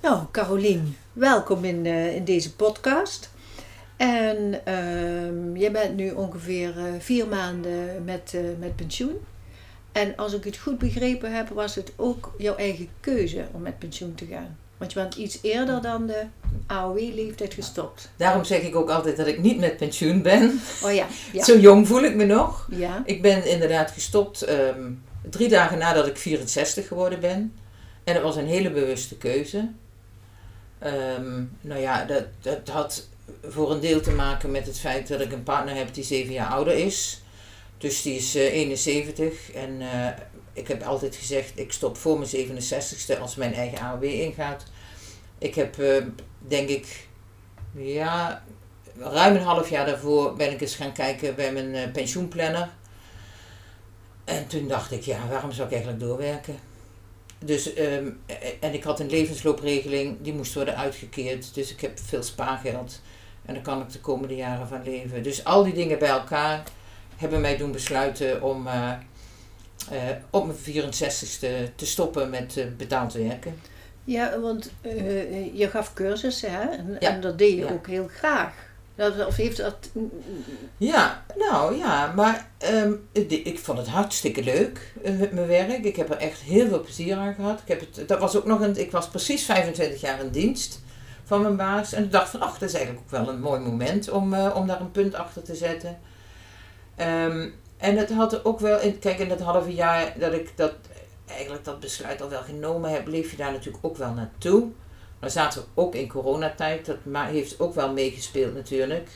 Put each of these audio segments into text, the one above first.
Nou, Carolien, welkom in, eh, in deze podcast. En ehm, jij bent nu ongeveer eh, vier maanden met, eh, met pensioen. En als ik het goed begrepen heb, was het ook jouw eigen keuze om met pensioen te gaan. Want je bent iets eerder dan de AOW-leeftijd gestopt. Daarom zeg ik ook altijd dat ik niet met pensioen ben. Oh ja, ja. Zo jong voel ik me nog. ja. Ik ben inderdaad gestopt ehm, drie dagen nadat ik 64 geworden ben. En dat was een hele bewuste keuze. Ehm, nou ja, dat, dat had voor een deel te maken met het feit dat ik een partner heb die zeven jaar ouder is. Dus die is eh, 71. En eh, ik heb altijd gezegd, ik stop voor mijn 67ste als mijn eigen AOW ingaat. Ik heb, eh, denk ik, ja, ruim een half jaar daarvoor ben ik eens gaan kijken bij mijn eh, pensioenplanner. En toen dacht ik, ja, waarom zou ik eigenlijk doorwerken? Dus, ehm, en ik had een levensloopregeling, die moest worden uitgekeerd. Dus ik heb veel spaargeld. En daar kan ik de komende jaren van leven. Dus al die dingen bij elkaar hebben mij doen besluiten om eh, eh, op mijn 64ste te stoppen met eh, betaald werken. Ja, want eh, je gaf cursussen hè? En, Ja. en dat deed je Ja. ook heel graag. Dat, of heeft dat... Ja, nou ja, maar ehm, ik, vond het hartstikke leuk eh, mijn werk. Ik heb er echt heel veel plezier aan gehad. Ik, heb het, dat was ook nog een, ik was precies 25 jaar in dienst van mijn baas. En ik dacht van, ach, dat is eigenlijk ook wel een mooi moment om, eh, om daar een punt achter te zetten. Ehm, en het had ook wel, in, kijk in dat halve jaar dat ik dat, eigenlijk dat besluit al wel genomen heb, leef je daar natuurlijk ook wel naartoe. Maar zaten we ook in coronatijd, dat heeft ook wel meegespeeld natuurlijk.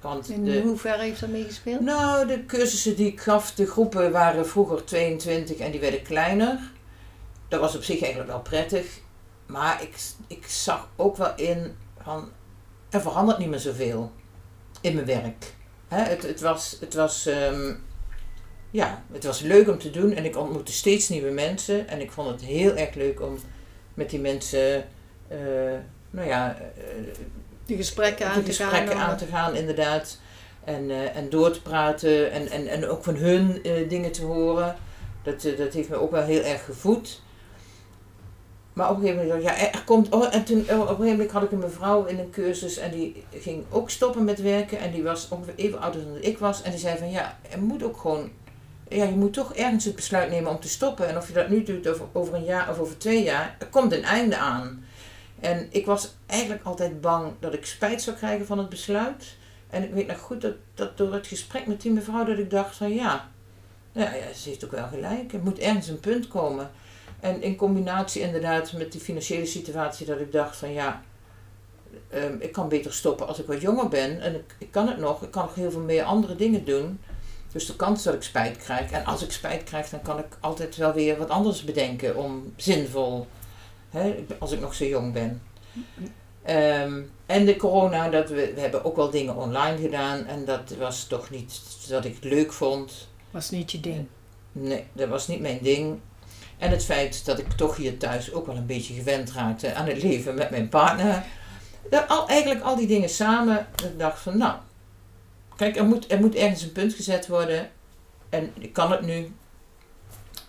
Want In de, hoeverre heeft dat meegespeeld? nou, de cursussen die ik gaf, de groepen waren vroeger 22 en die werden kleiner. Dat was op zich eigenlijk wel prettig. Maar ik, ik zag ook wel in van, er verandert niet meer zoveel in mijn werk. Hè, het, het was, het, was, ehm, ja, het was leuk om te doen en ik ontmoette steeds nieuwe mensen. En ik vond het heel erg leuk om met die mensen, nou ja, eh, De gesprekken aan te gaan. gesprekken dan- aan te gaan, inderdaad. En, eh, en door te praten en, en, en ook van hun eh, dingen te horen. Dat, eh, dat heeft me ook wel heel erg gevoed. Maar op een gegeven moment dacht ik, ja, er komt... Oh, en toen, op een gegeven moment had ik een mevrouw in een cursus en die ging ook stoppen met werken. En die was ongeveer even ouder dan ik was. En die zei van, ja, er moet ook gewoon... Ja, je moet toch ergens het besluit nemen om te stoppen. En of je dat nu doet over, over een jaar of over twee jaar, er komt een einde aan. En ik was eigenlijk altijd bang dat ik spijt zou krijgen van het besluit. En ik weet nog goed dat, dat door het gesprek met die mevrouw dat ik dacht van ja, ja, ze heeft ook wel gelijk. Er moet ergens een punt komen. En in combinatie inderdaad met die financiële situatie dat ik dacht van ja, ehm, ik kan beter stoppen als ik wat jonger ben. En ik, ik kan het nog, ik kan nog heel veel meer andere dingen doen. Dus de kans dat ik spijt krijg. En als ik spijt krijg, dan kan ik altijd wel weer wat anders bedenken om zinvol, hè, als ik nog zo jong ben. Ehm, en de corona, dat we, we hebben ook wel dingen online gedaan. En dat was toch niet wat ik leuk vond. Was niet je ding. Nee, dat was niet mijn ding. En het feit dat ik toch hier thuis ook wel een beetje gewend raakte aan het leven met mijn partner. Dat, al, eigenlijk al die dingen samen. Dat ik dacht van nou, kijk, er moet, er moet ergens een punt gezet worden. En ik kan het nu.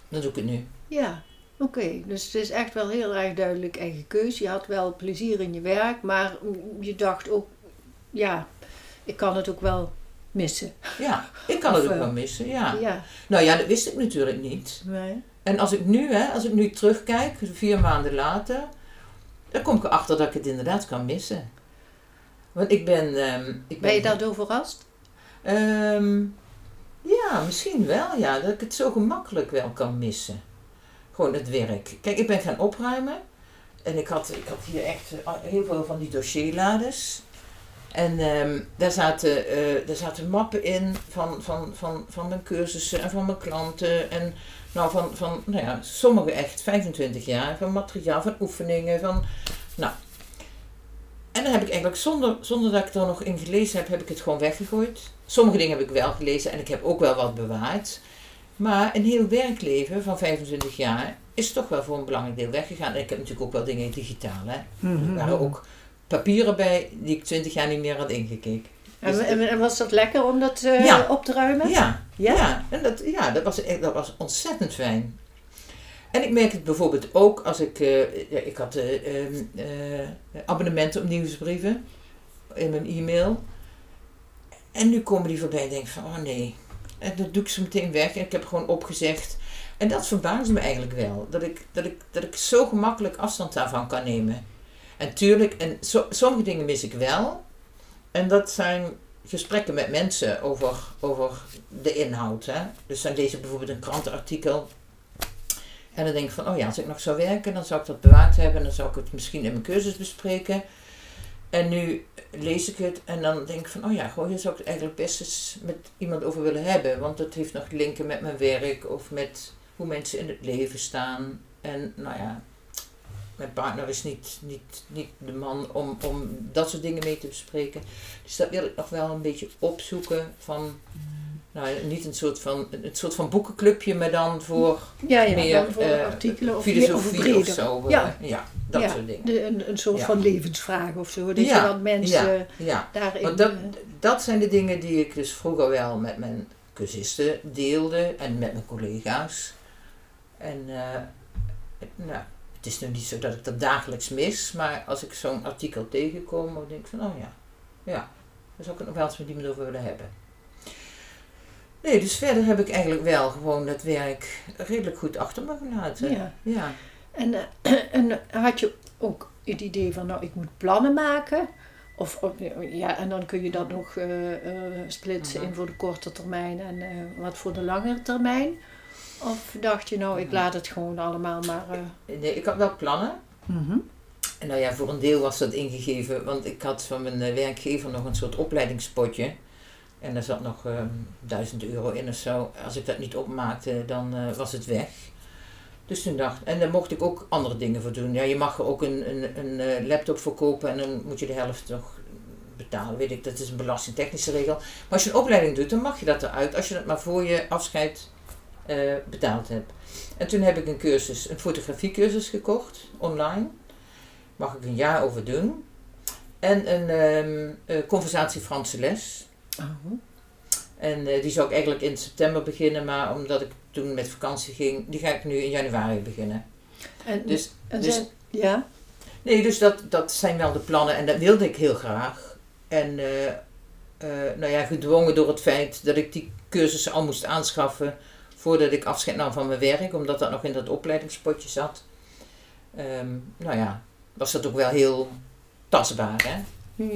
Dan doe ik het nu. Ja, oké. Dus het is echt wel heel erg duidelijk eigen keus. Je had wel plezier in je werk, maar je dacht ook, ja, ik kan het ook wel missen. Ja, ik kan Of, het ook eh, wel missen, ja. Ja. Nou ja, dat wist ik natuurlijk niet. Nee. En als ik nu, hè, als ik nu terugkijk, vier maanden later, dan kom ik erachter dat ik het inderdaad kan missen. Want ik ben. ehm, ik Ben je daardoor verrast? Ehm, ja, misschien wel, ja. Dat ik het zo gemakkelijk wel kan missen. Gewoon het werk. Kijk, ik ben gaan opruimen. En ik had, ik had hier echt eh, heel veel van die dossierlades. En ehm, daar, zaten, eh, daar zaten mappen in van, van, van, van mijn cursussen en van mijn klanten. En nou, van, van nou ja, sommige echt 25 jaar. Van materiaal, van oefeningen, van... Nou. En dan heb ik eigenlijk, zonder, zonder dat ik er nog in gelezen heb, heb ik het gewoon weggegooid. Sommige dingen heb ik wel gelezen en ik heb ook wel wat bewaard. Maar een heel werkleven van 25 jaar is toch wel voor een belangrijk deel weggegaan. En ik heb natuurlijk ook wel dingen digitaal. Hè. Er waren ook papieren bij die ik 20 jaar niet meer had ingekeken. En, Dus- en, en was dat lekker om dat eh, Ja. op te ruimen? Ja, Ja? ja. en dat, ja dat, was, dat was ontzettend fijn. En ik merk het bijvoorbeeld ook als ik, eh, ja, ik had eh, ehm, eh, abonnementen op nieuwsbrieven in mijn e-mail. En nu komen die voorbij en denk ik van, oh nee. En dan doe ik ze meteen weg en ik heb gewoon opgezegd. En dat verbaast me eigenlijk wel. Dat ik, dat ik, dat ik zo gemakkelijk afstand daarvan kan nemen. En tuurlijk, en so- sommige dingen mis ik wel. En dat zijn gesprekken met mensen over, over de inhoud. Hè? Dus dan lees ik bijvoorbeeld een krantenartikel. En dan denk ik van, oh ja, als ik nog zou werken, dan zou ik dat bewaard hebben. En dan zou ik het misschien in mijn cursus bespreken. En nu lees ik het en dan denk ik van, oh ja, goh, hier zou ik het eigenlijk best eens met iemand over willen hebben. Want dat heeft nog linken met mijn werk of met hoe mensen in het leven staan. En nou ja, mijn partner is niet, niet, niet de man om, om dat soort dingen mee te bespreken. Dus dat wil ik nog wel een beetje opzoeken van, nou niet een soort van, een soort van boekenclubje, maar dan voor Ja, ja, meer dan voor eh, artikelen of, filosofie meer- of, zo. eh, Ja. ja, dat ja, soort dingen. de- een, een soort van levensvraag of zo. Dat je wat mensen daarin... want dat, eh, dat zijn de dingen die ik dus vroeger wel met mijn cursisten deelde en met mijn collega's. En nou, het is nu niet zo dat ik dat dagelijks mis, maar als ik zo'n artikel tegenkom, dan denk ik van, oh ja, ja, daar zou ik het nog wel eens met iemand over willen hebben. Nee, dus verder heb ik eigenlijk wel gewoon dat werk redelijk goed achter me gelaten. ja. ja. En, eh, en had je ook het idee van, nou, ik moet plannen maken? Of, of, ja, en dan kun je dat nog eh, eh, splitsen Mhm. in voor de korte termijn en eh, wat voor de langere termijn? Of dacht je, nou, ik Mhm. laat het gewoon allemaal maar... eh, Nee, ik had wel plannen. mhm. En nou ja, voor een deel was dat ingegeven, want ik had van mijn eh, werkgever nog een soort opleidingspotje. En daar zat nog ehm, 1000 euro in of zo. Als ik dat niet opmaakte, dan eh, was het weg. Dus toen dacht en daar mocht ik ook andere dingen voor doen. Ja, je mag ook een, een, een eh, laptop voor kopen en dan moet je de helft toch betalen, weet ik. Dat is een belastingtechnische regel. Maar als je een opleiding doet, dan mag je dat eruit als je het maar voor je afscheid eh, betaald hebt. En toen heb ik een cursus, een fotografiecursus gekocht, online mag ik een jaar over doen. En een eh, conversatie Franse les. Oh. En eh, die zou ik eigenlijk in september beginnen, maar omdat ik toen met vakantie ging, die ga ik nu in januari beginnen. En, Dus, en dus- zijn- ja? nee, dus dat, dat zijn wel de plannen en dat wilde ik heel graag. En eh, eh, nou ja, gedwongen door het feit dat ik die cursussen al moest aanschaffen voordat ik afscheid nam van mijn werk, omdat dat nog in dat opleidingspotje zat. Ehm, nou ja, was dat ook wel heel tastbaar, hè?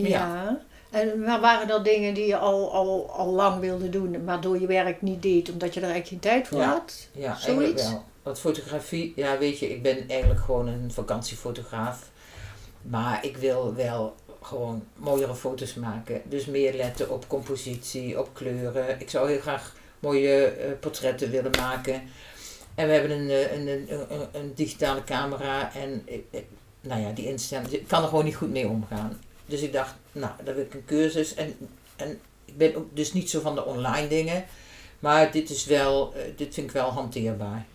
Ja. En maar waren dat dingen die je al, al, al lang wilde doen, maar door je werk niet deed, omdat je er eigenlijk geen tijd voor Ja. had? Ja, Zoiets? wel. Want fotografie, ja weet je, ik ben eigenlijk gewoon een vakantiefotograaf. Maar ik wil wel gewoon mooiere foto's maken. Dus meer letten op compositie, op kleuren. Ik zou heel graag mooie eh, portretten willen maken. En we hebben een, eh, een, een, een, digitale camera en ik- ik- nou ja, die instelling, ik kan er gewoon niet goed mee omgaan. Dus ik dacht, nou, dan wil ik een cursus. En, en ik ben ook dus niet zo van de online dingen. Maar dit is wel, eh, dit vind ik wel hanteerbaar.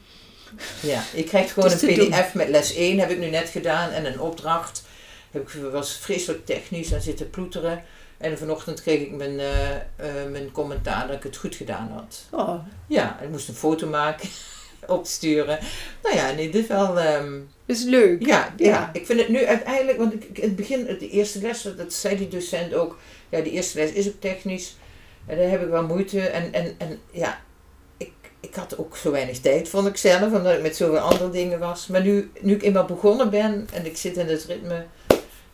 Ja, ik krijg gewoon een pdf met les 1, heb ik nu net gedaan. En een opdracht. Heb ik, was vreselijk technisch en zitten ploeteren. En vanochtend kreeg ik mijn, eh, eh, mijn commentaar dat ik het goed gedaan had. Oh, Ja, ik moest een foto maken, opsturen. Nou ja, nee, dit is wel... ehm, is leuk. ja, ja. Ja. ik vind het nu uiteindelijk, want ik, in het begin, de eerste les, dat zei die docent ook, ja, de eerste les is ook technisch. En daar heb ik wel moeite. En, en, en ja, ik, ik had ook zo weinig tijd, vond ik zelf, omdat ik met zoveel andere dingen was. Maar nu, nu ik eenmaal begonnen ben en ik zit in het ritme,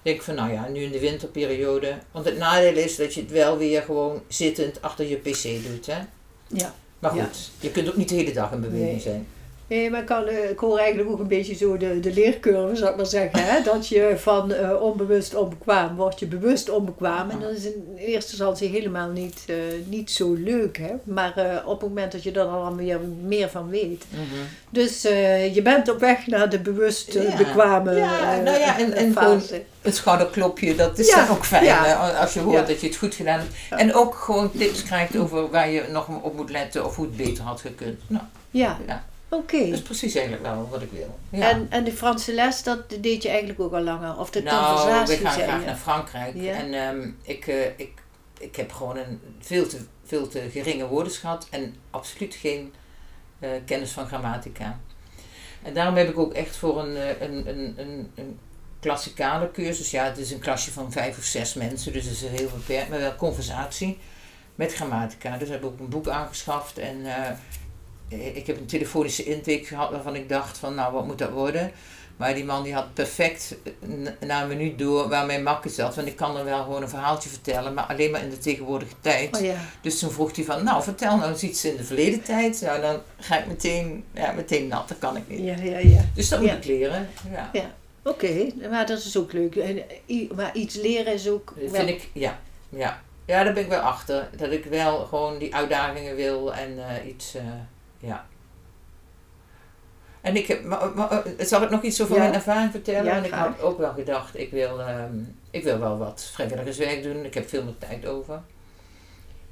denk ik van, nou ja, nu in de winterperiode. Want het nadeel is dat je het wel weer gewoon zittend achter je pc doet, hè. Ja. Maar goed, Ja. je kunt ook niet de hele dag in beweging Nee. zijn. Nee, maar ik, kan, eh, ik hoor eigenlijk ook een beetje zo de, de leercurve, zou ik maar zeggen. Hè? Dat je van eh, onbewust onbekwaam word je bewust onbekwaam. En dat is in eerste instantie helemaal niet, eh, niet zo leuk. Hè? Maar op het moment dat je er dan weer meer van weet. Dus eh, je bent op weg naar de bewust Ja. bekwame Ja, nou ja, en- en fase. het schouderklopje, dat is Ja, dan ook fijn ja. als je hoort dat je het goed gedaan hebt. En ook gewoon tips krijgt over waar je nog op moet letten of hoe het beter had gekund. Nou, Ja, Ja. Oké. dat is precies eigenlijk wel wat ik wil. Ja. En, en de Franse les, dat deed je eigenlijk ook al langer? Of de nou, conversatie, we gaan graag je? naar Frankrijk. Ja. En ehm, ik, eh, ik, ik heb gewoon een veel te, veel te geringe woordenschat en absoluut geen eh, kennis van grammatica. En daarom heb ik ook echt voor een, eh, een, een, een, een klassikale cursus, ja, het is een klasje van vijf of zes mensen, dus het is heel beperkt, maar wel conversatie met grammatica. Dus heb ik ook een boek aangeschaft en uh, ik heb een telefonische intake gehad waarvan ik dacht van, nou, wat moet dat worden? Maar die man die had perfect na een minuut door waar mijn makker zat. Want ik kan er wel gewoon een verhaaltje vertellen, maar alleen maar in de tegenwoordige tijd. Oh, ja. Dus toen vroeg hij van, nou vertel nou eens iets in de verleden tijd. Nou dan ga ik meteen, ja, meteen nat, dat kan ik niet. Ja, ja, ja. Dus dat moet ik leren. Ja. ja. Oké, maar dat is ook leuk. En, maar iets leren is ook. Dat vind ik, ja, ja. Ja, daar ben ik wel achter. Dat ik wel gewoon die uitdagingen wil en uh, iets, uh, ja. En ik heb, maar, maar, eh, zal ik nog iets over mijn ervaring vertellen? Ja, en ik had ook wel gedacht, ik wil, um, ik wil wel wat vrijwilligerswerk doen. Ik heb veel meer tijd over.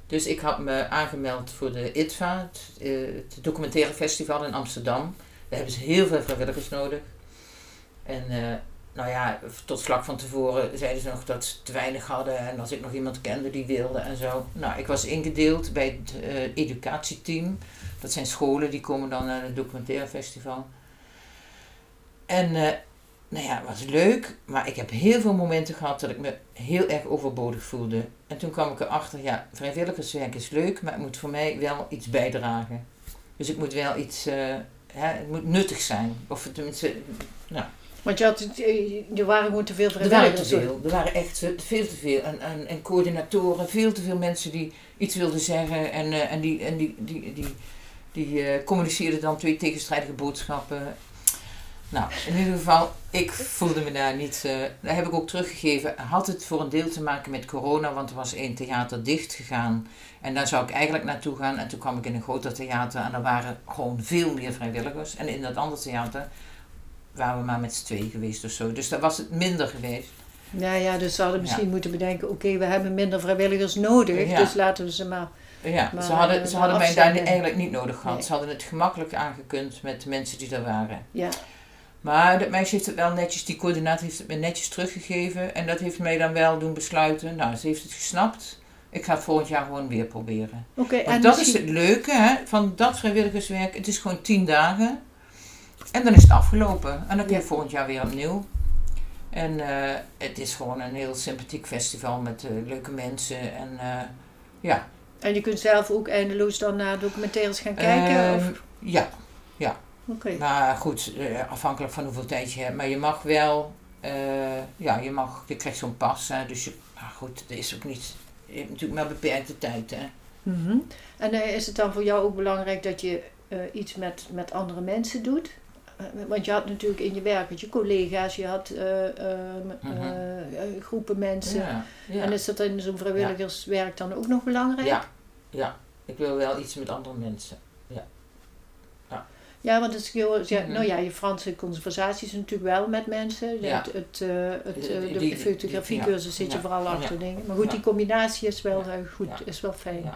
Dus ik had me aangemeld voor de ITVA, het, het documentaire festival in Amsterdam. Daar hebben ze heel veel vrijwilligers nodig. En uh, nou ja, tot vlak van tevoren zeiden ze nog dat ze te weinig hadden en als ik nog iemand kende die wilde en zo. Nou, ik was ingedeeld bij het uh, educatieteam. Dat zijn scholen die komen dan naar het documentaire festival. En uh, nou ja, het was leuk, maar ik heb heel veel momenten gehad dat ik me heel erg overbodig voelde. En toen kwam ik erachter, ja, vrijwilligerswerk is leuk, maar het moet voor mij wel iets bijdragen. Dus ik moet wel iets, uh, hè, het moet nuttig zijn. Of tenminste, nou. Want je had, er waren gewoon te veel vrijwilligers. Er waren te veel. Er waren echt veel te veel. En, en, en coördinatoren, veel te veel mensen die iets wilden zeggen. En, uh, en die, en die, die, die, die uh, communiceerden dan twee tegenstrijdige boodschappen. Nou, in ieder geval, ik voelde me daar niet. Uh, daar heb ik ook teruggegeven. Had het voor een deel te maken met corona, want er was één theater dicht gegaan. En daar zou ik eigenlijk naartoe gaan. En toen kwam ik in een groter theater en er waren gewoon veel meer vrijwilligers. En in dat andere theater waren we maar met z'n tweeën geweest of zo. Dus daar was het minder geweest. Nou ja, dus ze hadden misschien ja. moeten bedenken: oké, we hebben minder vrijwilligers nodig, ja. dus laten we ze maar. Ja, maar, ze hadden, ze hadden mij daar eigenlijk niet nodig gehad. Nee. Ze hadden het gemakkelijk aangekund met de mensen die er waren. Ja. Maar dat meisje heeft het wel netjes, die coördinator heeft het me netjes teruggegeven. En dat heeft mij dan wel doen besluiten. Nou, ze heeft het gesnapt. Ik ga het volgend jaar gewoon weer proberen. Oké. Okay, en dat misschien... is het leuke hè, van dat vrijwilligerswerk. Het is gewoon tien dagen. En dan is het afgelopen. En dan kun je ja. volgend jaar weer opnieuw. En uh, het is gewoon een heel sympathiek festival met uh, leuke mensen. En uh, ja. En je kunt zelf ook eindeloos dan naar documentaires gaan kijken? of? Ja, ja. Oké. Okay. Maar goed, afhankelijk van hoeveel tijd je hebt. Maar je mag wel, ja, je mag, je krijgt zo'n pas. Hè, dus je, maar goed, het is ook niet, je hebt natuurlijk maar beperkte tijd. Hè. Mm -hmm. En is het dan voor jou ook belangrijk dat je iets met, met andere mensen doet? Want je had natuurlijk in je werk met je collega's, je had uh, uh, uh, groepen mensen. Ja, ja. En is dat in zo'n vrijwilligerswerk dan ook nog belangrijk? Ja, ja. ik wil wel iets met andere mensen. Ja, ja. ja want het is ja, mm -hmm. nou ja, je Franse conversaties natuurlijk wel met mensen. Het, het, het, de, de fotografiecursus zit je vooral achter dingen. Maar goed, die combinatie is wel goed, is wel fijn.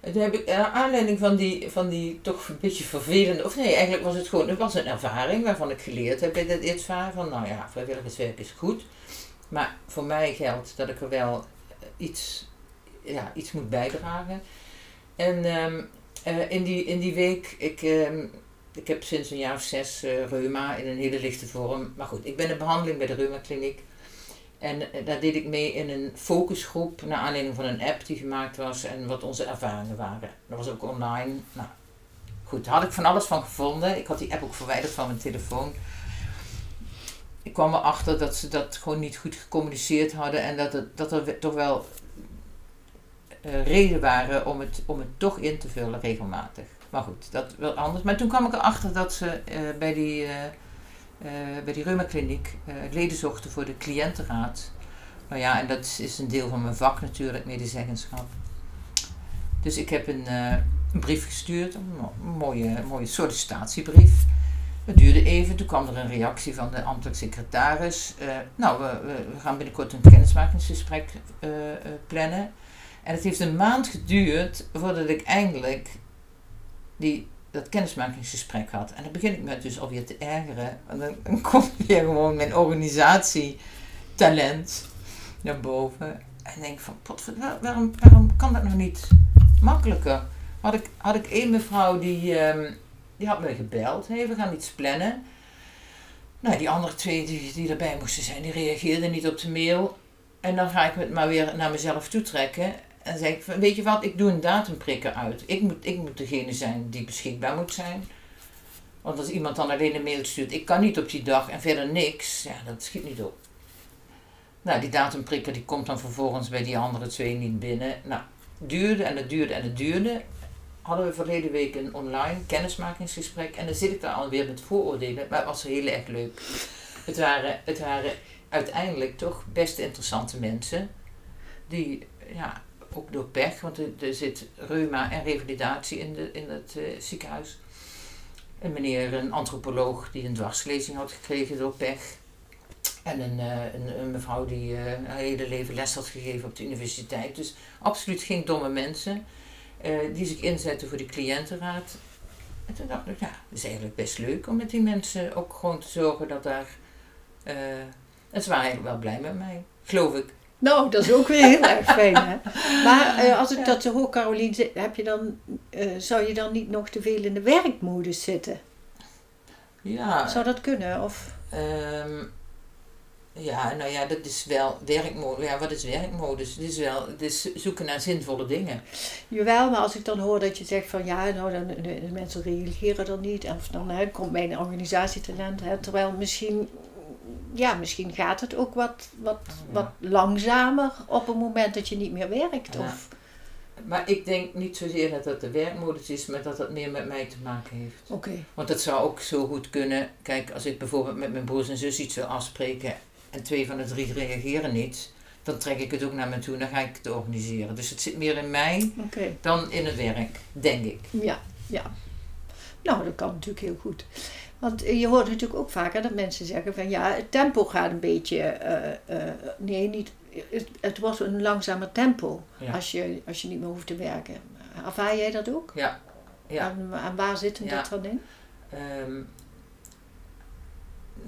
Toen heb ik, naar aanleiding van die, van die toch een beetje vervelende, of nee, eigenlijk was het gewoon, het was een ervaring waarvan ik geleerd heb bij dit ITVA, van nou ja, vrijwilligerswerk is goed, maar voor mij geldt dat ik er wel iets, ja, iets moet bijdragen. En um, uh, in, die, in die week, ik, um, ik heb sinds een jaar of zes reuma in een hele lichte vorm, maar goed, ik ben in behandeling bij de reuma kliniek. En daar deed ik mee in een focusgroep naar aanleiding van een app die gemaakt was en wat onze ervaringen waren. Dat was ook online. Nou, goed, daar had ik van alles van gevonden. Ik had die app ook verwijderd van mijn telefoon. Ik kwam erachter dat ze dat gewoon niet goed gecommuniceerd hadden en dat, het, dat er toch wel uh, reden waren om het, om het toch in te vullen regelmatig. Maar goed, dat wel anders. Maar toen kwam ik erachter dat ze uh, bij die. Bij die reumakliniek uh, leden zochten voor de cliëntenraad. Nou ja, en dat is een deel van mijn vak natuurlijk, medezeggenschap. Dus ik heb een, uh, een brief gestuurd, een, mooie, mooie sollicitatiebrief. Het duurde even, toen kwam er een reactie van de ambtelijk secretaris. nou, we, we, gaan binnenkort een kennismakingsgesprek plannen. En het heeft een maand geduurd voordat ik eindelijk die dat kennismakingsgesprek had. En dan begin ik me dus alweer te ergeren. En dan, komt weer gewoon mijn organisatietalent naar boven. En denk van, pot, waarom, waarom kan dat nog niet makkelijker? Had ik, had ik één mevrouw die, um, die had me gebeld. Hey, we gaan iets plannen. Nou, die andere twee die, die erbij moesten zijn, die reageerden niet op de mail. En dan ga ik het maar weer naar mezelf toetrekken. En zeg ik, weet je wat, ik doe een datumprikker uit. Ik moet, ik moet degene zijn die beschikbaar moet zijn. Want als iemand dan alleen een mail stuurt, ik kan niet op die dag en verder niks, ja, dat schiet niet op. Nou, die datumprikker die komt dan vervolgens bij die andere twee niet binnen. Nou, duurde en het duurde en het duurde. Hadden we verleden week een online kennismakingsgesprek en dan zit ik daar alweer met vooroordelen, maar het was heel erg leuk. Het waren, het waren uiteindelijk toch best interessante mensen die, ja, ook door pech, want er, zit reuma en revalidatie in, de, in het uh, ziekenhuis. Een meneer, een antropoloog die een dwarslezing had gekregen door pech. En een, uh, een, een, mevrouw die uh, haar hele leven les had gegeven op de universiteit. Dus absoluut geen domme mensen die zich inzetten voor de cliëntenraad. En toen dacht ik, ja, het is eigenlijk best leuk om met die mensen ook gewoon te zorgen dat daar... en ze waren eigenlijk wel blij met mij, geloof ik. Nou, dat is ook weer heel erg fijn, hè? Maar uh, als ik dat zo hoor, Carolien, heb je dan, uh, zou je dan niet nog te veel in de werkmodus zitten? Ja. Zou dat kunnen? Of? Um, ja, nou ja, dat is wel werkmodus. Ja, wat is werkmodus? Het is wel het is zoeken naar zinvolle dingen. Jawel, maar als ik dan hoor dat je zegt van ja, nou, dan, de, de mensen reageren dan niet. Of dan hè, komt mijn organisatietalent. Hè, terwijl misschien ja, misschien gaat het ook wat, wat, wat langzamer op het moment dat je niet meer werkt. Ja. Of, Maar ik denk niet zozeer dat dat de werkmodus is, maar dat dat meer met mij te maken heeft. Oké. Want het zou ook zo goed kunnen. Kijk, als ik bijvoorbeeld met mijn broers en zus iets wil afspreken en twee van de drie reageren niet, dan trek ik het ook naar me toe en dan ga ik het organiseren. Dus het zit meer in mij dan in het werk, denk ik. Ja, ja. Nou, dat kan natuurlijk heel goed. Want je hoort natuurlijk ook vaker dat mensen zeggen van ja, het tempo gaat een beetje. eh, eh, nee, niet. Het, het wordt een langzamer tempo Ja. als, je, als je niet meer hoeft te werken. Ervaar jij dat ook? Ja. Ja. En, en waar zit hem Ja. dat dan in? Ehm,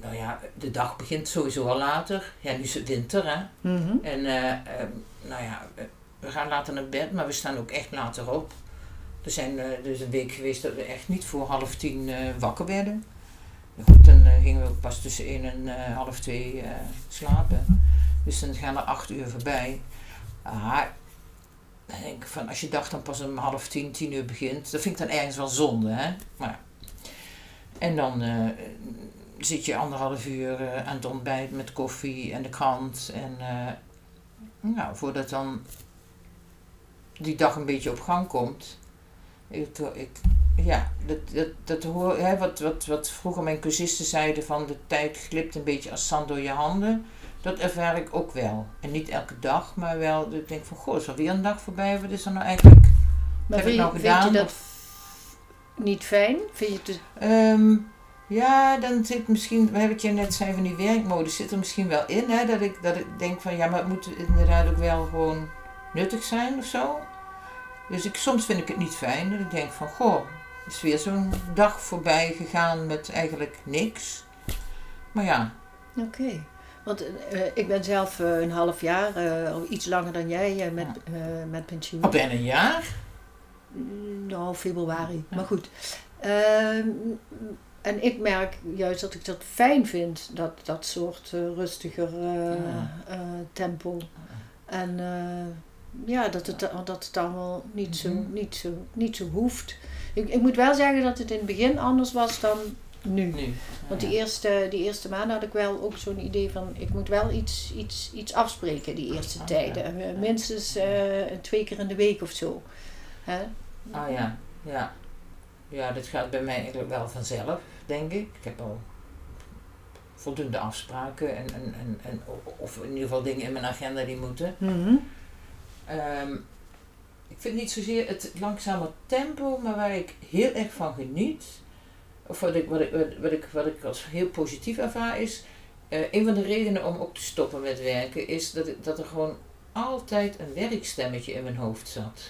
nou ja, de dag begint sowieso al later. Ja, nu is het winter, hè. Mhm. En eh, ehm, nou ja, we- gaan later naar bed, maar we staan ook echt later op. Er zijn dus een week geweest dat we echt niet voor half tien wakker werden. Goed, dan eh, gingen we pas tussen één en eh, half twee eh, slapen. Dus dan gaan er acht uur voorbij. Ah, denk van, als je dag dan pas om half tien, tien uur begint, dat vind ik dan ergens wel zonde, hè. Maar, en dan zit je anderhalf uur aan het ontbijt met koffie en de krant. En eh, nou, voordat dan die dag een beetje op gang komt. Ik, ja, dat, dat, dat hoor, hè, wat, wat, wat vroeger mijn cursisten zeiden van de tijd glipt een beetje als zand door je handen. Dat ervaar ik ook wel. En niet elke dag, maar wel dat ik denk van, goh, is er weer een dag voorbij? Wat is er nou eigenlijk? Maar heb ik vind, nou vind je gedaan? dat niet fijn? Vind je het dus- Ehm, ja, dan zit misschien, wat je net zei van die werkmodus, zit er misschien wel in. Hè, dat, ik, dat ik denk van ja, maar het moet inderdaad ook wel gewoon nuttig zijn of zo. Dus ik, soms vind ik het niet fijn. Dat ik denk van goh, is weer zo'n dag voorbij gegaan met eigenlijk niks. Maar ja, Oké. Want eh, ik ben zelf eh, een half jaar, eh, of iets langer dan jij, eh, met, eh, met pensioen. al bijna een jaar. Mm, Nou, februari. Ja. Maar goed. Ehm, en ik merk juist dat ik dat fijn vind, dat, dat soort eh, rustiger eh, Ja. eh, tempo. En eh, ja, dat het, dat het allemaal niet, zo, Mhm. niet, zo, niet zo hoeft. Ik, ik moet wel zeggen dat het in het begin anders was dan nu. Nu. Want die eerste, die eerste maanden had ik wel ook zo'n idee van... ik moet wel iets, iets, iets afspreken die eerste Ah, tijden. Eh, minstens eh, twee keer in de week of zo. Hè? Ah ja, ja. Ja, dat gaat bij mij eigenlijk wel vanzelf, denk ik. Ik heb al voldoende afspraken en, en, en, en of in ieder geval dingen in mijn agenda die moeten. Mhm. Ehm, ik vind niet zozeer het langzame tempo, maar waar ik heel erg van geniet, of wat ik, wat ik, wat, ik, wat ik als heel positief ervaar, is eh, een van de redenen om ook te stoppen met werken, is dat, ik- dat er gewoon altijd een werkstemmetje in mijn hoofd zat.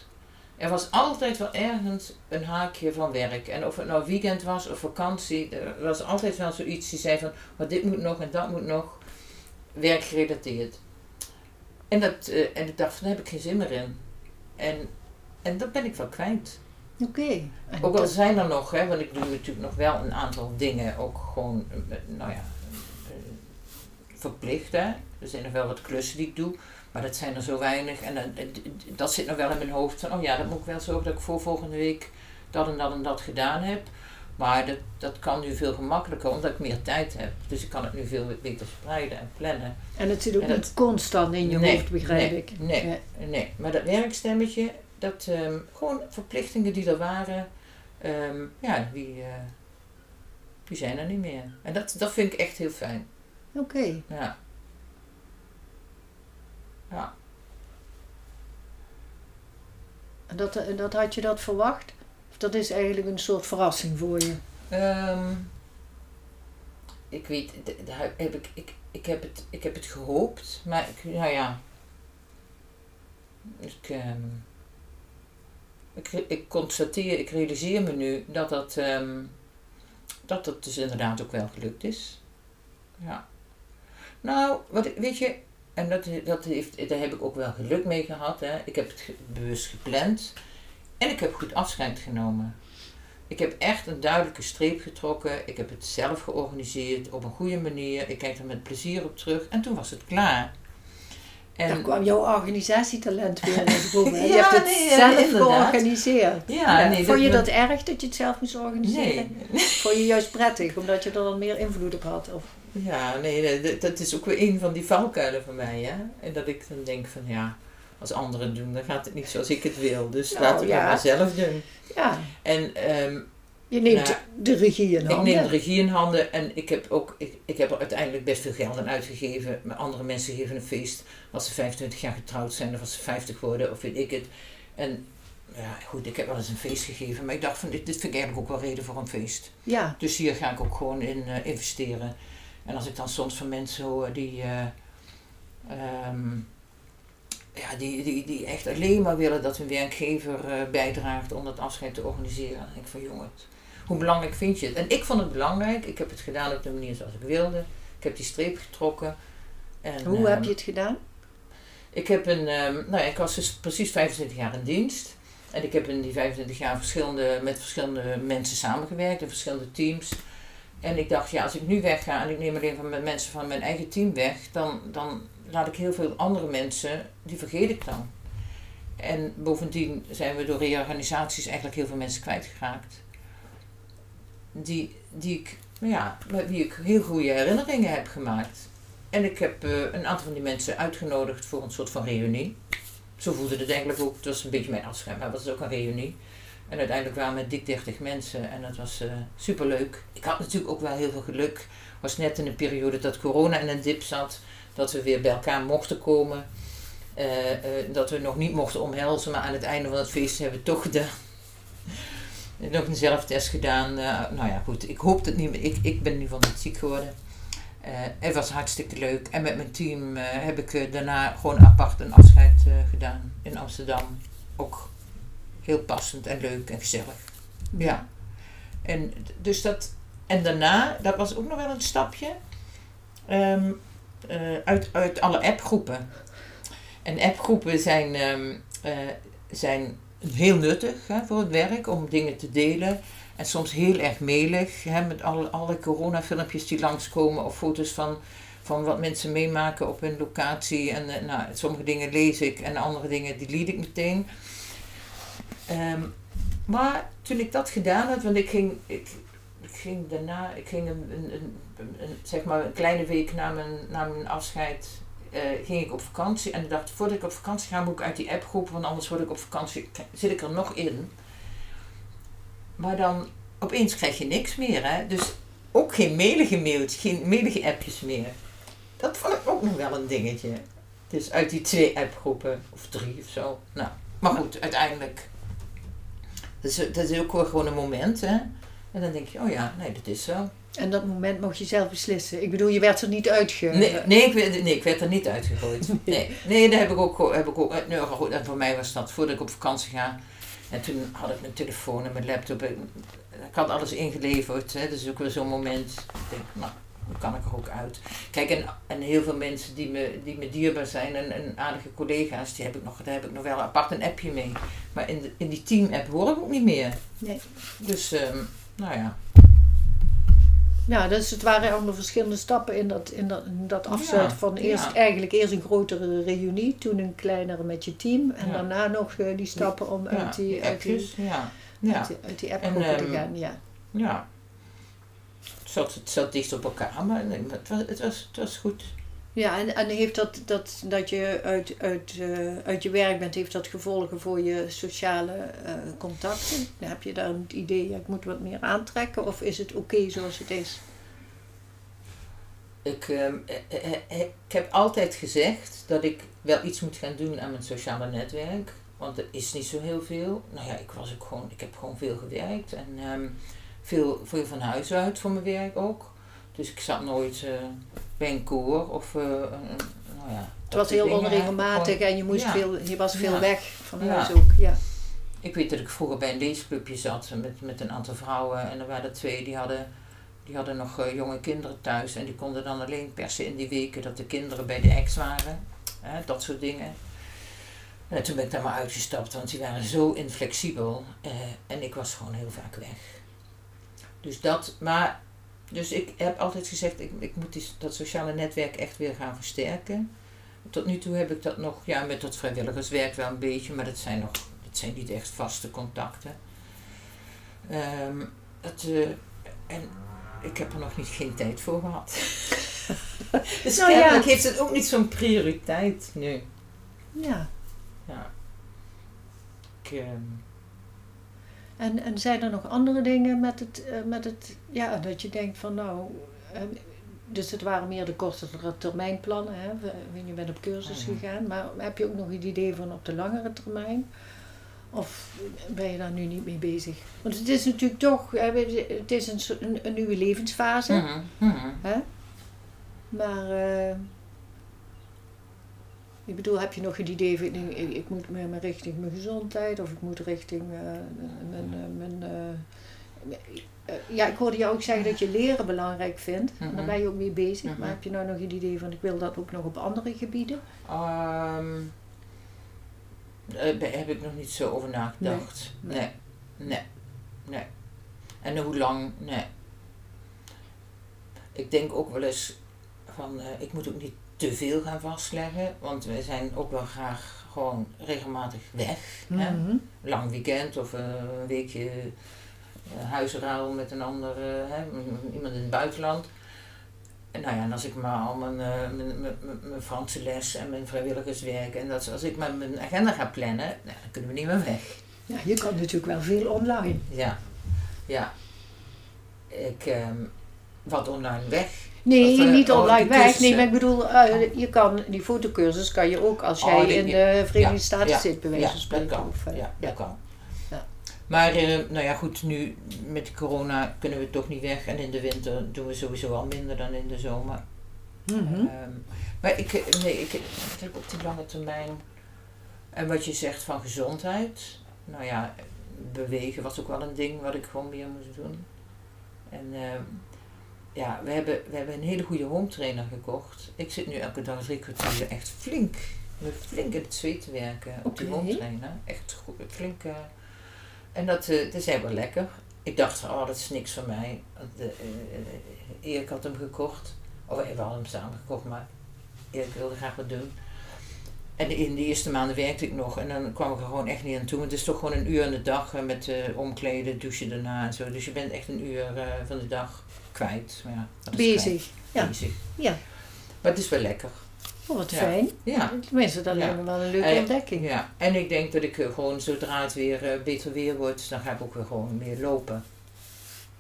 Er was altijd wel ergens een haakje van werk. En of het nou weekend was of vakantie, er was altijd wel zoiets die zei van, maar dit moet nog en dat moet nog, werkgerelateerd. En, dat, eh, en ik dacht daar heb ik geen zin meer in. En, en dat ben ik wel kwijt. Oké. Ook al dat- zijn er nog, hè, want ik doe natuurlijk nog wel een aantal dingen ook gewoon, eh, nou ja, eh, verplicht. Hè. Er zijn nog wel wat klussen die ik doe, maar dat zijn er zo weinig. En eh, d- d- dat zit nog wel in mijn hoofd van, oh ja, dan moet ik wel zorgen dat ik voor volgende week dat en dat en dat gedaan heb. Maar dat, dat kan nu veel gemakkelijker, omdat ik meer tijd heb. Dus ik kan het nu veel beter spreiden en plannen. En het zit ook En niet dat- constant in je Nee, hoofd, begrijp nee, ik. nee. Ja. Nee, maar dat werkstemmetje, dat ehm, gewoon verplichtingen die er waren, ehm, ja, die, eh, die zijn er niet meer. En dat, dat vind ik echt heel fijn. Oké. Ja. Ja. Dat, dat had je dat verwacht? Dat is eigenlijk een soort verrassing voor je? Ehm, ik weet, heb ik, ik, ik, heb het, ik heb het gehoopt, maar ik, nou ja. Ik, ehm, ik, ik constateer, ik realiseer me nu dat dat, ehm, dat dat dus inderdaad ook wel gelukt is. Ja. Nou, wat, weet je, en dat, dat heeft, daar heb ik ook wel geluk mee gehad. Hè. Ik heb het bewust gepland en ik heb goed afscheid genomen. Ik heb echt een duidelijke streep getrokken. Ik heb het zelf georganiseerd op een goede manier. Ik kijk er met plezier op terug. En toen was het klaar. Daar En, kwam jouw organisatietalent weer naar boven. hè? je Ja, hebt het nee, ja, zelf inderdaad. georganiseerd. ja, nee, Vond je dat, dat erg dat je het zelf moest organiseren? Nee. Vond je juist prettig, omdat je er dan meer invloed op had? Of, Ja, nee, dat is ook weer een van die valkuilen van mij. Hè? En dat ik dan denk van ja, als anderen doen, dan gaat het niet zoals ik het wil. Dus Nou, laten we ja. het maar zelf doen. ja, En ehm, je neemt Nou, de regie in Ik handen. neem de regie in handen en ik heb, ook, ik, ik heb er uiteindelijk best veel geld aan uitgegeven. Maar andere mensen geven een feest als ze 25 jaar getrouwd zijn of als ze 50 worden of weet ik het. En ja, goed, ik heb wel eens een feest gegeven, maar ik dacht van dit, dit vind ik eigenlijk ook wel reden voor een feest. Ja, Dus hier ga ik ook gewoon in eh, investeren. En als ik dan soms van mensen hoor die, eh, ehm, ja, die, die, die echt alleen maar willen dat hun werkgever eh, bijdraagt om dat afscheid te organiseren, denk ik van jongens, hoe belangrijk vind je het? En ik vond het belangrijk. Ik heb het gedaan op de manier zoals ik wilde. Ik heb die streep getrokken. En, hoe ehm, heb je het gedaan? ik heb een, ehm, nou ja, ik was dus precies 25 jaar in dienst. En ik heb in die 25 jaar verschillende, met verschillende mensen samengewerkt, in verschillende teams. En ik dacht, ja, als ik nu wegga en ik neem alleen van mensen van mijn eigen team weg, dan, dan laat ik heel veel andere mensen, die vergeet ik dan. En bovendien zijn we door reorganisaties eigenlijk heel veel mensen kwijtgeraakt. Die, die ik, ja, met wie ik heel goede herinneringen heb gemaakt. En ik heb eh, een aantal van die mensen uitgenodigd voor een soort van reunie. Zo voelde het eigenlijk ook. Het was een beetje mijn afscheid, maar het was ook een reunie. En uiteindelijk waren we dik 30 mensen en dat was eh superleuk. Ik had natuurlijk ook wel heel veel geluk. Was net in een periode dat corona in een dip zat. Dat we weer bij elkaar mochten komen. Eh, eh, dat we nog niet mochten omhelzen, maar aan het einde van het feest hebben we het toch gedaan. nog een zelftest gedaan. Eh, nou ja, goed. Ik hoop het niet meer. Ik, ik ben ieder geval niet ziek geworden. Het was hartstikke leuk. En met mijn team heb ik daarna gewoon apart een afscheid gedaan in Amsterdam. Ook heel passend en leuk en gezellig. Ja. En dus dat. En daarna, dat was ook nog wel een stapje. ehm, eh, uit, uit alle appgroepen. En appgroepen zijn, ehm, eh, zijn heel nuttig hè, voor het werk om dingen te delen. En soms heel erg melig, hè, met alle, alle coronafilmpjes die langskomen of foto's van, van wat mensen meemaken op hun locatie. En eh, nou, sommige dingen lees ik en andere dingen delete ik meteen. Ehm, maar toen ik dat gedaan had, want ik ging, ik, ging daarna, ik ging een, een, zeg maar een kleine week na mijn, na mijn afscheid, eh, ging ik op vakantie. En ik dacht, voordat ik op vakantie ga, moet ik uit die appgroep, want anders word ik op vakantie, zit ik er nog in. Maar dan opeens krijg je niks meer, hè. Dus ook geen mailige mailtjes, geen mailige appjes meer. Dat vond ik ook nog wel een dingetje. Dus uit die twee appgroepen, of drie of zo. Nou, maar goed, uiteindelijk. Dat is, dat is ook wel gewoon een moment, hè. En dan denk je, oh ja, nee, dat is zo. En dat moment mocht je zelf beslissen. Ik bedoel, je werd er niet uitge... Nee, nee, ik, werd- nee, ik werd er niet uitgegooid. Nee, nee daar heb ik ook, heb ik ook nou, goed, en voor mij was dat voordat ik op vakantie ga. En toen had ik mijn telefoon en mijn laptop. Ik had alles ingeleverd. Hè, dus ook weer zo'n moment. Ik denk, nou, dan kan ik er ook uit. Kijk, en, en heel veel mensen die me, die me dierbaar zijn en, en aardige collega's, die heb ik nog, daar heb ik nog wel apart een appje mee. Maar in, de, in die team-app hoor ik ook niet meer. Nee. Dus, ehm, nou ja. Ja, dus het waren allemaal verschillende stappen in dat, in dat, in dat afsluiten Ja, van eerst ja. eigenlijk eerst een grotere reunie, toen een kleinere met je team en Ja. daarna nog eh, die stappen om uit, die, uit, die, ja. Ja, uit, die, uit die app En, te ehm, gaan. Ja. ja. Het zat, het zat dicht op elkaar, maar het was, het was, het was goed. Ja, en, en heeft dat, dat, dat je uit, uit, eh, uit je werk bent, heeft dat gevolgen voor je sociale eh, contacten? Heb je daar het idee, ja, ik moet wat meer aantrekken of is het oké zoals het is? Ik, ehm, eh, ik heb altijd gezegd dat ik wel iets moet gaan doen aan mijn sociale netwerk. Want er is niet zo heel veel. Nou ja, ik, was ook gewoon, ik heb gewoon veel gewerkt. En ehm, veel, veel van huis uit voor mijn werk ook. Dus ik zat nooit eh, bij een koor of... eh, een- nou ja, Het was heel onregelmatig en je, moest Ja. veel, je was veel Ja. weg van huis ook. Ja. Ik weet dat ik vroeger bij een leesclubje zat met, met een aantal vrouwen. En er waren er twee die hadden, die hadden nog eh, jonge kinderen thuis. En die konden dan alleen persen in die weken dat de kinderen bij de ex waren. Hè, dat soort dingen. En toen ben ik daar maar uitgestapt, want die waren zo inflexibel. eh, en ik was gewoon heel vaak weg. Dus dat, maar, dus ik heb altijd gezegd, ik, ik moet die, dat sociale netwerk echt weer gaan versterken. Tot nu toe heb ik dat nog, ja, met dat vrijwilligerswerk wel een beetje, maar dat zijn nog, dat zijn niet echt vaste contacten. Ehm, het, eh, en ik heb er nog niet geen tijd voor gehad. dus Nou ja. heeft het ook niet zo'n prioriteit nu. ja. Ja. Ik, ehm, En, en zijn er nog andere dingen met het, eh, met het ja, dat je denkt van nou, eh, dus het waren meer de kortere termijnplannen, hè? Je bent op cursus Mhm. gegaan, maar heb je ook nog een idee van op de langere termijn? Of ben je daar nu niet mee bezig? Want het is natuurlijk toch, het is een, een, een nieuwe levensfase, mhm, mhm. hè? maar eh, ik bedoel, heb je nog een idee van, ik, ik moet me me richting mijn gezondheid of ik moet richting eh, mijn, eh, mijn eh, ja, ik hoorde jou ook zeggen dat je leren belangrijk vindt. Daar Mhm. ben je ook mee bezig. Mhm. Maar heb je nou nog een idee van, ik wil dat ook nog op andere gebieden? Ehm, daar heb ik nog niet zo over nagedacht. Nee. Nee. Nee. Nee. En hoe lang? Nee. Ik denk ook wel eens van, ik moet ook niet te veel gaan vastleggen, want we zijn ook wel graag gewoon regelmatig weg. Hè? Mhm. Lang weekend of eh, een weekje uh, huisruil met een ander, eh, hè, iemand in het buitenland. En nou ja, en als ik maar al mijn, eh, mijn, mijn, mijn- mijn Franse les en mijn vrijwilligerswerk en dat, als ik maar mijn agenda ga plannen, nou, dan kunnen we niet meer weg. Ja, je kan natuurlijk wel veel online. Ja, ja. Ik, ehm, wat online weg. Nee, eh, niet oh, online weg. Nee, maar ik bedoel, eh, je kan, die fotocursus kan je ook als Oh, jij die- in de Verenigde ja, Staten ja, zit, bij wijze Ja, van dat kan. Of, eh, Ja, dat kan. Ja. Maar, eh, nou ja, goed, nu met corona kunnen we toch niet weg. En in de winter doen we sowieso al minder dan in de zomer. Mhm. Ehm, maar ik, eh, nee, ik, ik heb op die lange termijn. En wat je zegt van gezondheid. Nou ja, bewegen was ook wel een ding wat ik gewoon meer moest doen. En ehm, ja, we hebben, we hebben een hele goede home trainer gekocht. Ik zit nu elke dag drie kwartier echt flink, flink in het zweet te werken op die home trainer. Echt goed, flink. eh, en dat, eh, dat is heel wel lekker. Ik dacht, oh, dat is niks voor mij. Want, eh, eh, Erik had hem gekocht. Of we hadden hem samen gekocht, maar Erik wilde graag wat doen. En in de eerste maanden werkte ik nog en dan kwam ik er gewoon echt niet aan toe. Want het is toch gewoon een uur aan de dag met omkleden, douchen daarna en zo. Dus je bent echt een uur van de dag kwijt. Maar ja, Bezig. Ja. Bezig. Ja. Maar het is wel lekker. Oh, wat Ja. fijn. Ja. Tenminste, dat Ja. lijkt me wel een leuke ontdekking. Ja, en ik denk dat ik eh, gewoon zodra het weer eh, beter weer wordt, dan ga ik ook weer gewoon meer lopen.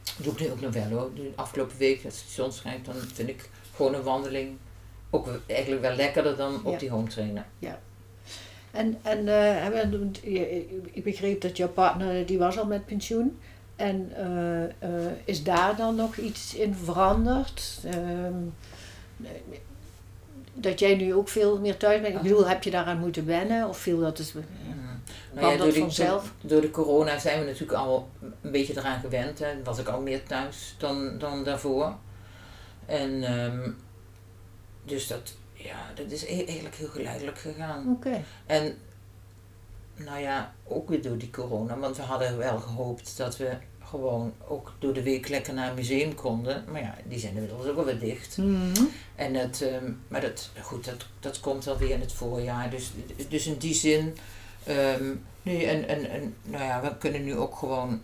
Dat doe ik nu ook nog wel hoor. De afgelopen week, als de zon schijnt, dan vind ik gewoon een wandeling ook eigenlijk wel lekkerder dan op Ja. die home trainer. En, en hebben- je- ik begreep dat jouw partner, die was al met pensioen. En eh, eh, is daar dan nog iets in veranderd? Ehm, dat jij nu ook veel meer thuis bent. Ik bedoel, heb je daaraan moeten wennen? Of viel dat dus... Dat door, vanzelf? door, door de corona zijn we natuurlijk al een beetje eraan gewend. Hè. Was ik al meer thuis dan, dan daarvoor. En ehm, dus dat, ja, dat is e- eigenlijk heel geleidelijk gegaan. Oké. En nou ja, ook weer door die corona, want we hadden wel gehoopt dat we gewoon ook door de week lekker naar een museum konden. Maar ja, die zijn inmiddels ook alweer dicht. Mhm. En het, ehm, maar dat, goed, dat, dat komt wel weer in het voorjaar. Dus, dus in die zin, ehm, nee, en, en, en nou ja, we kunnen nu ook gewoon,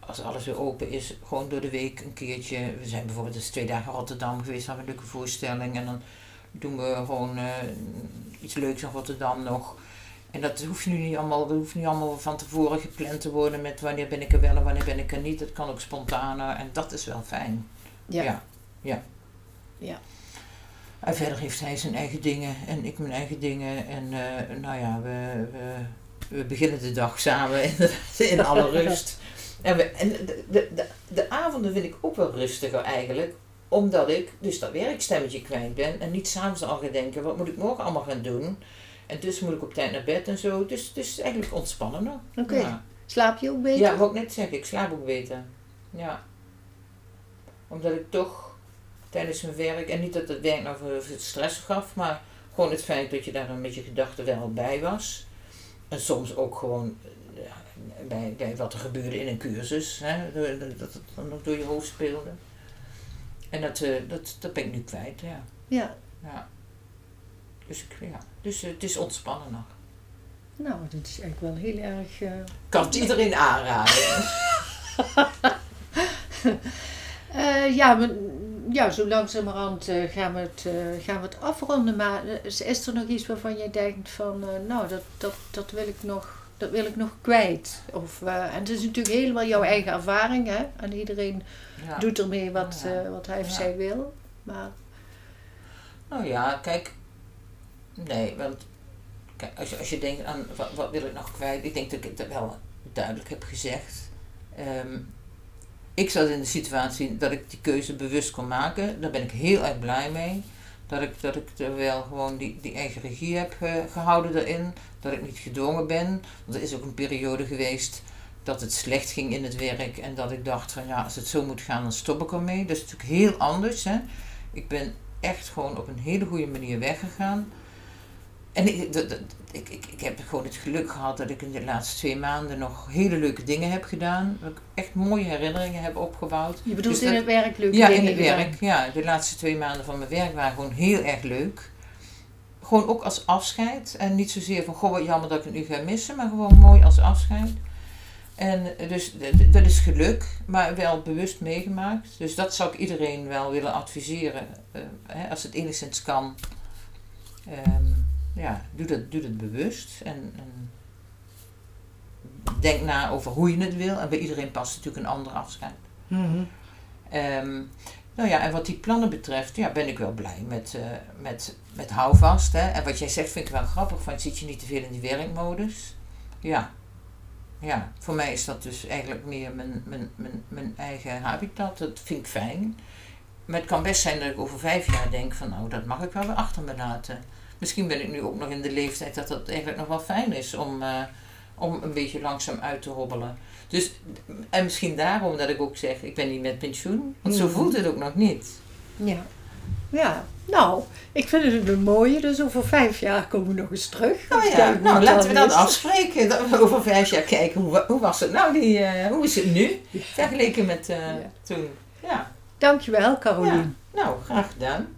als alles weer open is, gewoon door de week een keertje. We zijn bijvoorbeeld eens twee dagen Rotterdam geweest, hadden we een leuke voorstelling. En dan doen we gewoon eh, iets leuks in Rotterdam nog. En dat hoeft nu niet allemaal, dat hoeft niet allemaal van tevoren gepland te worden met wanneer ben ik er wel en wanneer ben ik er niet. Het kan ook spontaner en dat is wel fijn. Ja. ja. ja. Ja. En verder heeft hij zijn eigen dingen en ik mijn eigen dingen. En eh, nou ja, we, we, we beginnen de dag samen in alle rust. En, we, en de, de, de, de avonden vind ik ook wel rustiger eigenlijk. Omdat ik dus dat werkstemmetje kwijt ben. En niet s'avonds al gaan denken, wat moet ik morgen allemaal gaan doen? En dus moet ik op tijd naar bed en zo. Dus, dus eigenlijk ontspannender. Oké. Ja. Slaap je ook beter? Ja, wou ik net zeggen, ik slaap ook beter. Ja. Omdat ik toch tijdens mijn werk, en niet dat het werk nou veel stress gaf, maar gewoon het feit dat je daar een beetje gedachten wel bij was. En soms ook gewoon eh, bij, bij wat er gebeurde in een cursus, hè, dat dat het dan nog door je hoofd speelde. En dat, eh, dat, dat ben ik nu kwijt, ja. Ja. ja. Dus, ja. dus eh, het is ontspannen nog. Nou, dat is eigenlijk wel heel erg... eh, kan het iedereen aanraden. Eh, ja, maar, ja, zo langzamerhand gaan, we het, gaan we het afronden. Maar is, er nog iets waarvan jij denkt van, nou, dat, dat, dat, wil ik nog, dat wil ik nog kwijt? Of, en het is natuurlijk helemaal jouw eigen ervaring, hè? En iedereen Ja. doet ermee wat, Ja. wat hij of zij wil. Maar, Nou ja, kijk. Nee, want kijk, als, je, als je denkt aan wat, wat wil ik nog kwijt, ik denk dat ik het wel duidelijk heb gezegd. Ehm, ik zat in de situatie dat ik die keuze bewust kon maken. Daar ben ik heel erg blij mee. Dat ik, dat ik er wel gewoon die, die eigen regie heb eh, gehouden daarin. Dat ik niet gedwongen ben. Want er is ook een periode geweest dat het slecht ging in het werk. En dat ik dacht van ja, als het zo moet gaan, dan stop ik ermee. Dat is natuurlijk heel anders. Hè? Ik ben echt gewoon op een hele goede manier weggegaan. En ik, dat, dat- ik, ik, ik heb gewoon het geluk gehad dat ik in de laatste twee maanden nog hele leuke dingen heb gedaan. Dat ik echt mooie herinneringen heb opgebouwd. je bedoelt Dus in dat- het werk leuke Ja, dingen in het gedaan. werk. Ja, de laatste twee maanden van mijn werk waren gewoon heel erg leuk. Gewoon ook als afscheid. En niet zozeer van, goh, wat jammer dat ik het nu ga missen. Maar gewoon mooi als afscheid. En dus dat is geluk, maar wel bewust meegemaakt. Dus dat zou ik iedereen wel willen adviseren. eh, hè, als het enigszins kan. Ehm, ja, doe dat, doe dat bewust. En, en denk na over hoe je het wil. En bij iedereen past natuurlijk een ander afscheid. Mhm. Ehm, nou ja, en wat die plannen betreft, ja, ben ik wel blij met, eh, met, met houvast. Hè. En wat jij zegt vind ik wel grappig, van zit je niet te veel in die werkmodus? Ja. Ja, voor mij is dat dus eigenlijk meer mijn, mijn, mijn, mijn eigen habitat. Dat vind ik fijn. Maar het kan best zijn dat ik over vijf jaar denk van nou, dat mag ik wel weer achter me laten. Misschien ben ik nu ook nog in de leeftijd dat dat eigenlijk nog wel fijn is om, eh, om een beetje langzaam uit te hobbelen. Dus, en misschien daarom dat ik ook zeg, ik ben niet met pensioen. Want zo voelt het ook nog niet. Ja. Ja, nou, ik vind het een mooie. Dus over vijf jaar komen we nog eens terug. Nou ja, nou laten we dat is. afspreken. Dat we over vijf jaar kijken, hoe, hoe was het nou? Die, eh, hoe is het nu? Vergeleken met eh, Ja. toen. Ja, Dankjewel, Carolien. Ja. nou graag gedaan.